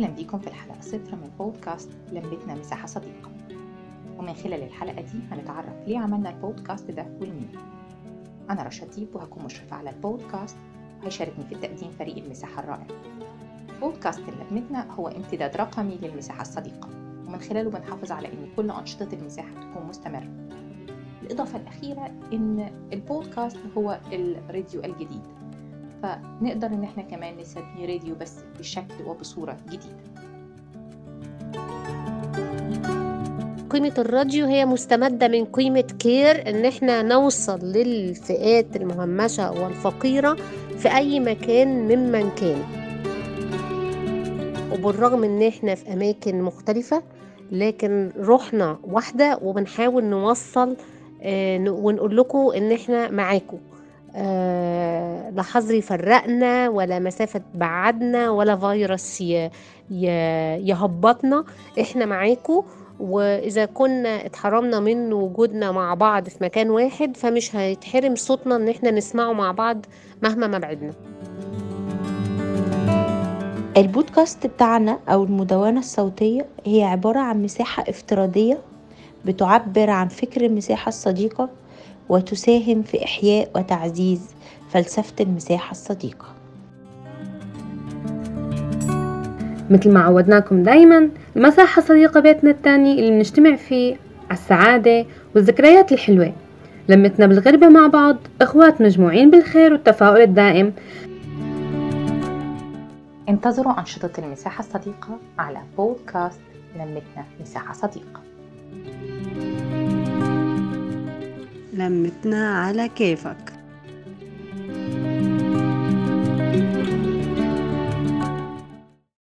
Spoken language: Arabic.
أهلا بيكم في الحلقة صفر من بودكاست لمبتنا مساحة صديقة. ومن خلال الحلقة دي هنتعرف ليه عملنا البودكاست ده ولمين أنا رشا ديب وهكون مشرفة على البودكاست وهيشاركني في التقديم فريق المساحة الرائع. بودكاست لمبتنا هو امتداد رقمي للمساحة الصديقة ومن خلاله بنحافظ على أن كل أنشطة المساحة تكون مستمرة. الإضافة الأخيرة إن البودكاست هو الراديو الجديد. فنقدر إن إحنا كمان نسميه راديو بس بشكل وبصورة جديدة. قيمة الراديو هي مستمدة من قيمة كير إن إحنا نوصل للفئات المهمشة والفقيرة في أي مكان ممن كان. وبالرغم إن إحنا في أماكن مختلفة لكن روحنا واحدة وبنحاول نوصل آه، ونقول لكم إن إحنا معاكم. آه، لا حظر يفرقنا ولا مسافة بعدنا ولا فيروس يهبطنا. إحنا معاكم وإذا كنا اتحرمنا من وجودنا مع بعض في مكان واحد فمش هيتحرم صوتنا إن إحنا نسمعه مع بعض مهما ما بعدنا. البودكاست بتاعنا أو المدونة الصوتية هي عبارة عن مساحة افتراضية بتعبر عن فكر المساحة الصديقة وتساهم في إحياء وتعزيز فلسفة المساحة الصديقة. مثل ما عودناكم دايما المساحة صديقة بيتنا التاني اللي بنجتمع فيه على السعادة والذكريات الحلوة. لمتنا بالغربة مع بعض إخوات مجموعين بالخير والتفاؤل الدائم. انتظروا أنشطة المساحة الصديقة على بودكاست لمتنا مساحة صديقة. لمتنا على كيفك؟